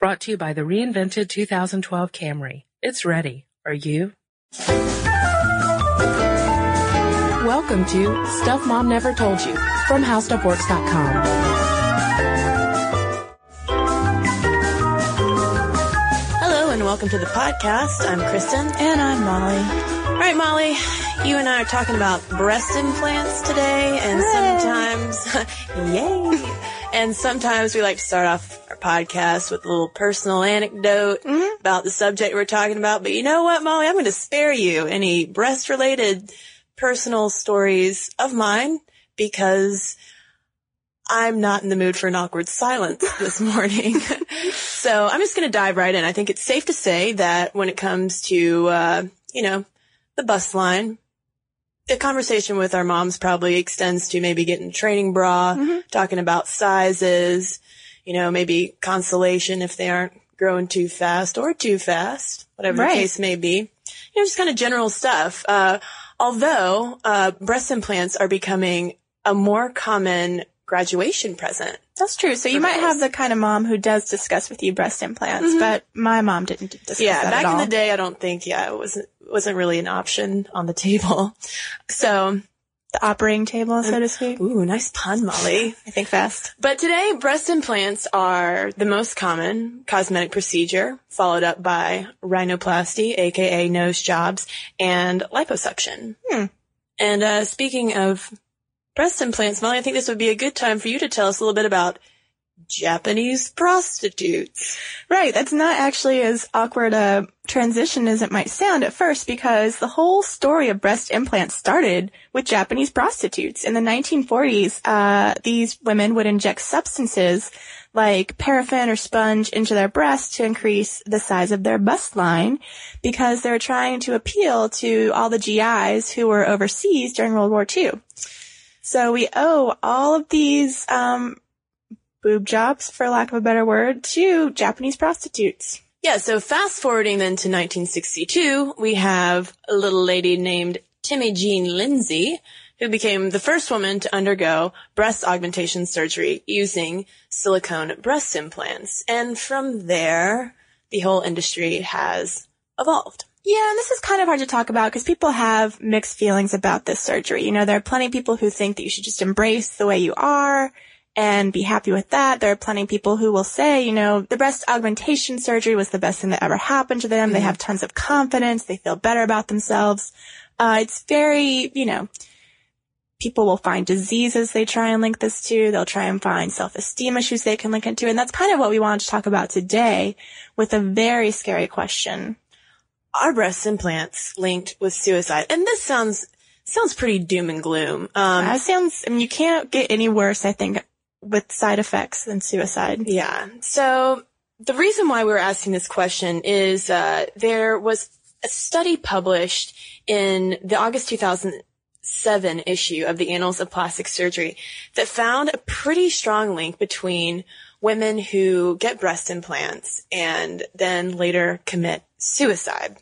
Brought to you by the reinvented 2012 Camry. It's ready. Are you? Welcome to Stuff Mom Never Told You from HowStuffWorks.com. Hello and welcome to the podcast. I'm Kristen. And I'm Molly. All right, Molly, you and I are talking about breast implants today, and sometimes, yay! And sometimes we like to start off our podcast with a little personal anecdote Mm-hmm. about the subject we're talking about. But you know what, Molly? I'm going to spare you any breast related personal stories of mine because I'm not in the mood for an awkward silence this morning. so I'm just going to dive right in. I think it's safe to say that when it comes to, uh, you know, the bust line, the conversation with our moms probably extends to maybe getting a training bra, talking about sizes, you know, maybe consolation if they aren't growing too fast or too fast, whatever Right. the case may be. You know, just kind of general stuff. Uh, although, uh, breast implants are becoming a more common graduation present. That's true. So you might have the kind of mom who does discuss with you breast implants, but my mom didn't discuss Yeah, that back in the day, I don't think, yeah, it wasn't, wasn't really an option on the table. So, the operating table, so to speak. ooh, nice pun, Molly. I think fast. But today, breast implants are the most common cosmetic procedure, followed up by rhinoplasty, aka nose jobs, and liposuction. Hmm. And uh, speaking of breast implants, Molly, I think this would be a good time for you to tell us a little bit about Japanese prostitutes. Right. That's not actually as awkward a transition as it might sound at first because the whole story of breast implants started with Japanese prostitutes. In the 1940s, uh, these women would inject substances like paraffin or sponge into their breasts to increase the size of their bust line because they were trying to appeal to all the GIs who were overseas during World War II. So we owe all of these, um, boob jobs, for lack of a better word, to Japanese prostitutes. Yeah, so fast forwarding then to 1962, we have a little lady named Timmie Jean Lindsey, who became the first woman to undergo breast augmentation surgery using silicone breast implants. And from there, the whole industry has evolved. Yeah, and this is kind of hard to talk about because people have mixed feelings about this surgery. You know, there are plenty of people who think that you should just embrace the way you are and be happy with that. There are plenty of people who will say, you know, the breast augmentation surgery was the best thing that ever happened to them. They have tons of confidence. They feel better about themselves. Uh, it's very, you know, people will find diseases they try and link this to. They'll try and find self-esteem issues they can link it to. And that's kind of what we wanted to talk about today with a very scary question. Are breast implants linked with suicide? And this sounds, sounds pretty doom and gloom. Um, That sounds, I mean, you can't get any worse, I think, with side effects than suicide. Yeah. So the reason why we're asking this question is uh, there was a study published in the August 2007 issue of the Annals of Plastic Surgery that found a pretty strong link between women who get breast implants and then later commit suicide.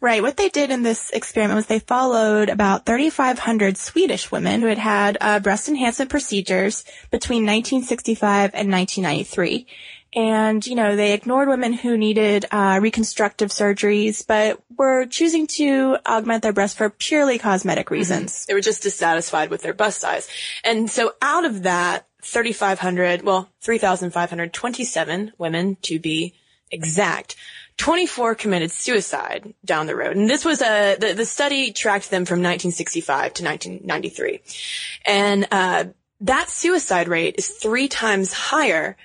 Right. What they did in this experiment was they followed about 3,500 Swedish women who had had uh, breast enhancement procedures between 1965 and 1993. And, you know, they ignored women who needed uh, reconstructive surgeries, but were choosing to augment their breasts for purely cosmetic reasons. They were just dissatisfied with their bust size. And so out of that, 3,500, well, 3,527 women to be exact, 24 committed suicide down the road. And this was a, the, the study tracked them from 1965 to 1993. And, uh, that suicide rate is three times higher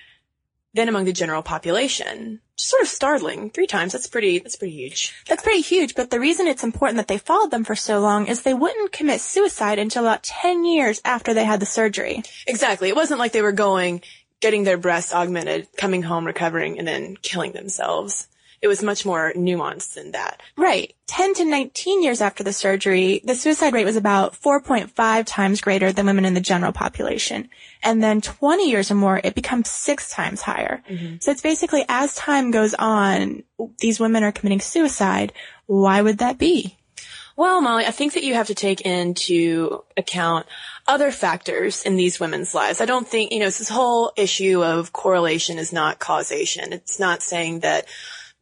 than among the general population. Just Sort of startling. Three times. That's pretty, that's pretty huge. That's pretty huge, but the reason it's important that they followed them for so long is they wouldn't commit suicide until about 10 years after they had the surgery. Exactly. It wasn't like they were going, getting their breasts augmented, coming home, recovering, and then killing themselves. It was much more nuanced than that. Right. 10 to 19 years after the surgery, the suicide rate was about 4.5 times greater than women in the general population. And then 20 years or more, it becomes six times higher. Mm-hmm. So it's basically as time goes on, these women are committing suicide. Why would that be? Well, Molly, I think that you have to take into account other factors in these women's lives. I don't think, you know, this whole issue of correlation is not causation. It's not saying that,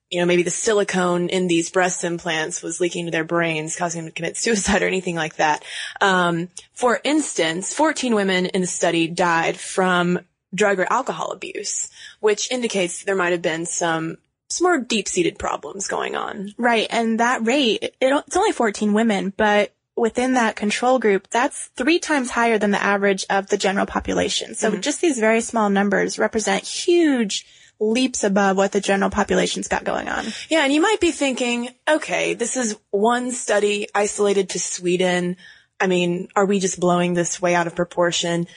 you know, maybe the silicone in these breast implants was leaking to their brains, causing them to commit suicide or anything like that. Um, for instance, 14 women in the study died from drug or alcohol abuse, which indicates there might have been some some more deep-seated problems going on. Right. And that rate, it, it's only 14 women, but within that control group, that's three times higher than the average of the general population. So mm-hmm. just these very small numbers represent huge leaps above what the general population's got going on. Yeah. And you might be thinking, okay, this is one study isolated to Sweden. I mean, are we just blowing this way out of proportion?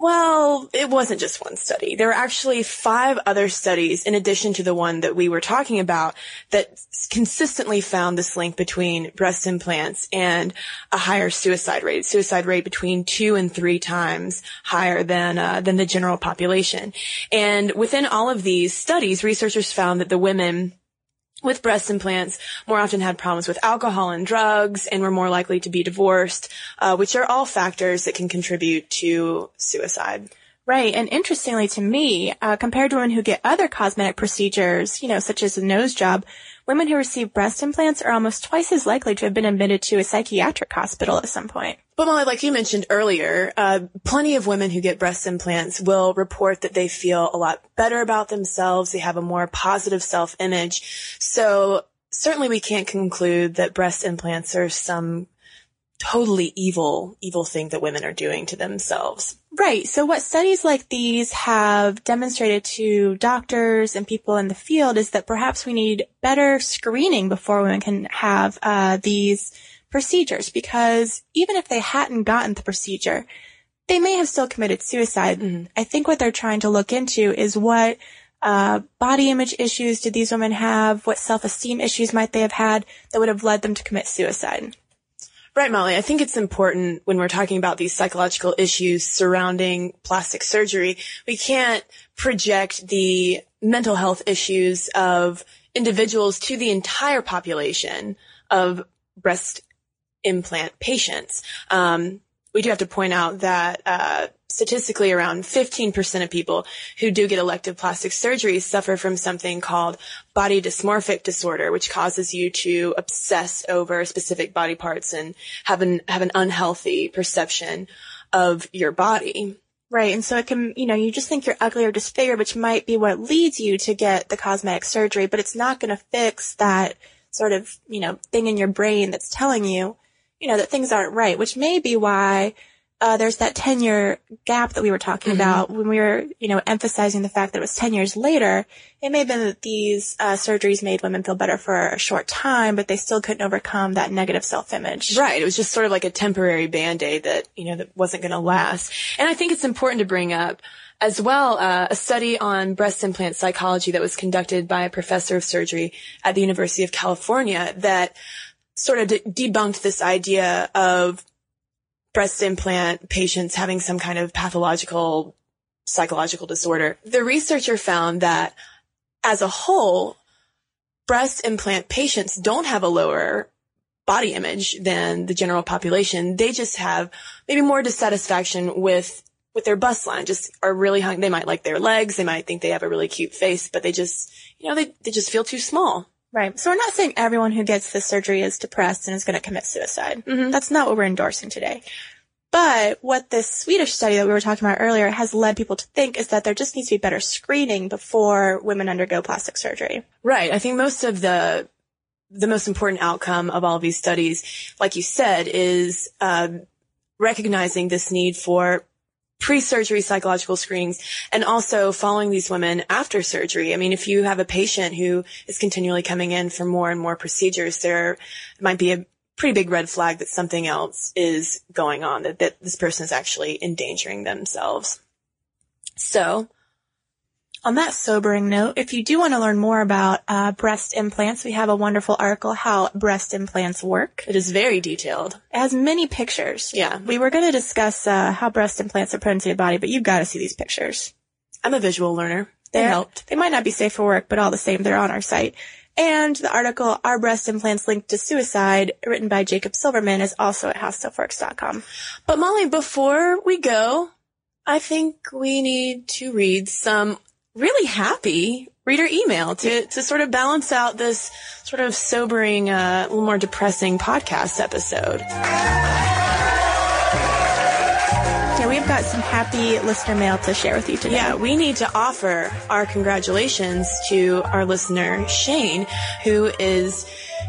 Well, it wasn't just one study. There were actually five other studies in addition to the one that we were talking about that consistently found this link between breast implants and a higher suicide rate. Suicide rate between two and three times higher than uh, than the general population. And within all of these studies, researchers found that the women with breast implants more often had problems with alcohol and drugs and were more likely to be divorced, uh, which are all factors that can contribute to suicide. Right. And interestingly to me, uh, compared to women who get other cosmetic procedures, you know, such as a nose job, women who receive breast implants are almost twice as likely to have been admitted to a psychiatric hospital at some point. But Molly, like you mentioned earlier, uh, plenty of women who get breast implants will report that they feel a lot better about themselves. They have a more positive self-image. So certainly we can't conclude that breast implants are some totally evil, evil thing that women are doing to themselves. Right. So what studies like these have demonstrated to doctors and people in the field is that perhaps we need better screening before women can have uh, these procedures because even if they hadn't gotten the procedure, they may have still committed suicide. Mm-hmm. I think what they're trying to look into is what uh, body image issues did these women have? What self-esteem issues might they have had that would have led them to commit suicide? Right, Molly. I think it's important when we're talking about these psychological issues surrounding plastic surgery. We can't project the mental health issues of individuals to the entire population of breast implant patients. Um, we do have to point out that uh, statistically around 15% of people who do get elective plastic surgery suffer from something called body dysmorphic disorder, which causes you to obsess over specific body parts and have an, have an unhealthy perception of your body. Right. And so it can, you know, you just think you're ugly or disfigured, which might be what leads you to get the cosmetic surgery, but it's not going to fix that sort of, you know, thing in your brain that's telling you, you know, that things aren't right, which may be why uh, there's that 10 year gap that we were talking mm-hmm. about when we were, you know, emphasizing the fact that it was 10 years later. It may have been that these uh, surgeries made women feel better for a short time, but they still couldn't overcome that negative self-image. Right. It was just sort of like a temporary band-aid that, you know, that wasn't going to last. And I think it's important to bring up as well uh, a study on breast implant psychology that was conducted by a professor of surgery at the University of California that sort of de- debunked this idea of breast implant patients having some kind of pathological psychological disorder. The researcher found that as a whole, breast implant patients don't have a lower body image than the general population. They just have maybe more dissatisfaction with with their bust line, just are really hung. They might like their legs. They might think they have a really cute face, but they just, you know, they, they just feel too small. Right. So we're not saying everyone who gets this surgery is depressed and is going to commit suicide. Mm-hmm. That's not what we're endorsing today. But what this Swedish study that we were talking about earlier has led people to think is that there just needs to be better screening before women undergo plastic surgery. Right. I think most of the the most important outcome of all of these studies, like you said, is uh, recognizing this need for pre-surgery psychological screenings and also following these women after surgery. I mean, if you have a patient who is continually coming in for more and more procedures, there might be a pretty big red flag that something else is going on, that, that this person is actually endangering themselves. So, on that sobering note, if you do want to learn more about uh, breast implants, we have a wonderful article, How Breast Implants Work. It is very detailed. It has many pictures. Yeah. We were going to discuss uh, how breast implants are put into the body, but you've got to see these pictures. I'm a visual learner. They helped. They might not be safe for work, but all the same, they're on our site. And the article, Are Breast Implants Linked to Suicide, written by Jacob Silverman, is also at howstuffworks.com. But Molly, before we go, I think we need to read some really happy reader email to, to sort of balance out this sort of sobering, uh, a little more depressing podcast episode. Yeah, we've got some happy listener mail to share with you today. Yeah, we need to offer our congratulations to our listener, Shane, who is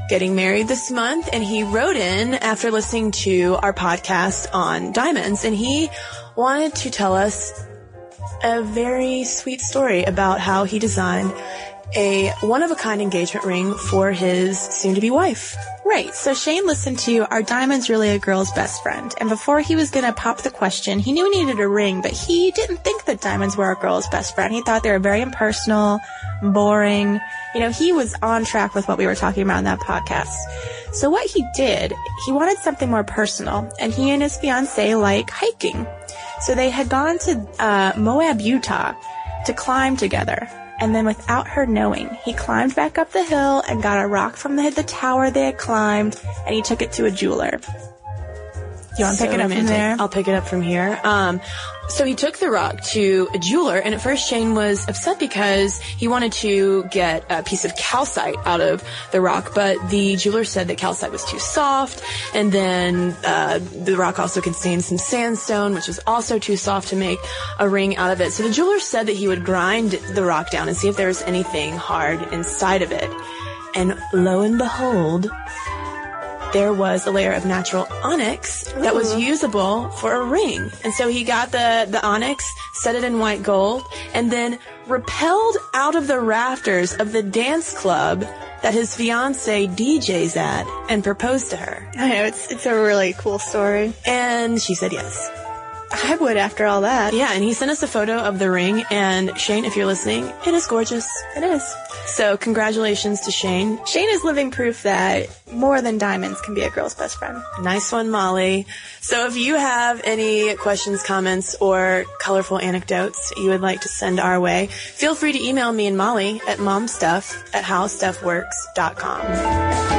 getting married this month. And he wrote in after listening to our podcast on diamonds and he wanted to tell us a very sweet story about how he designed a one-of-a-kind engagement ring for his soon-to-be wife. Right. So Shane listened to Are Diamonds Really a Girl's Best Friend? And before he was going to pop the question, he knew he needed a ring, but he didn't think that diamonds were a girl's best friend. He thought they were very impersonal, boring. You know, he was on track with what we were talking about in that podcast. So what he did, he wanted something more personal, and he and his fiancee like hiking. So they had gone to uh, Moab, Utah to climb together. And then without her knowing, he climbed back up the hill and got a rock from the, the tower they had climbed and he took it to a jeweler. You want to pick it up from there? I'll pick it up from here. Um, so he took the rock to a jeweler, and at first Shane was upset because he wanted to get a piece of calcite out of the rock, but the jeweler said that calcite was too soft, and then uh, the rock also contained some sandstone, which was also too soft to make a ring out of it. So the jeweler said that he would grind the rock down and see if there was anything hard inside of it. And lo and behold, there was a layer of natural onyx that was usable for a ring. And so he got the, the onyx, set it in white gold, and then repelled out of the rafters of the dance club that his fiance DJs at and proposed to her. I know, it's, it's a really cool story. And she said yes. I would after all that. Yeah, and he sent us a photo of the ring, and Shane, if you're listening, it is gorgeous. It is. So congratulations to Shane. Shane is living proof that more than diamonds can be a girl's best friend. Nice one, Molly. So if you have any questions, comments, or colorful anecdotes you would like to send our way, feel free to email me and Molly at momstuff at howstuffworks.com.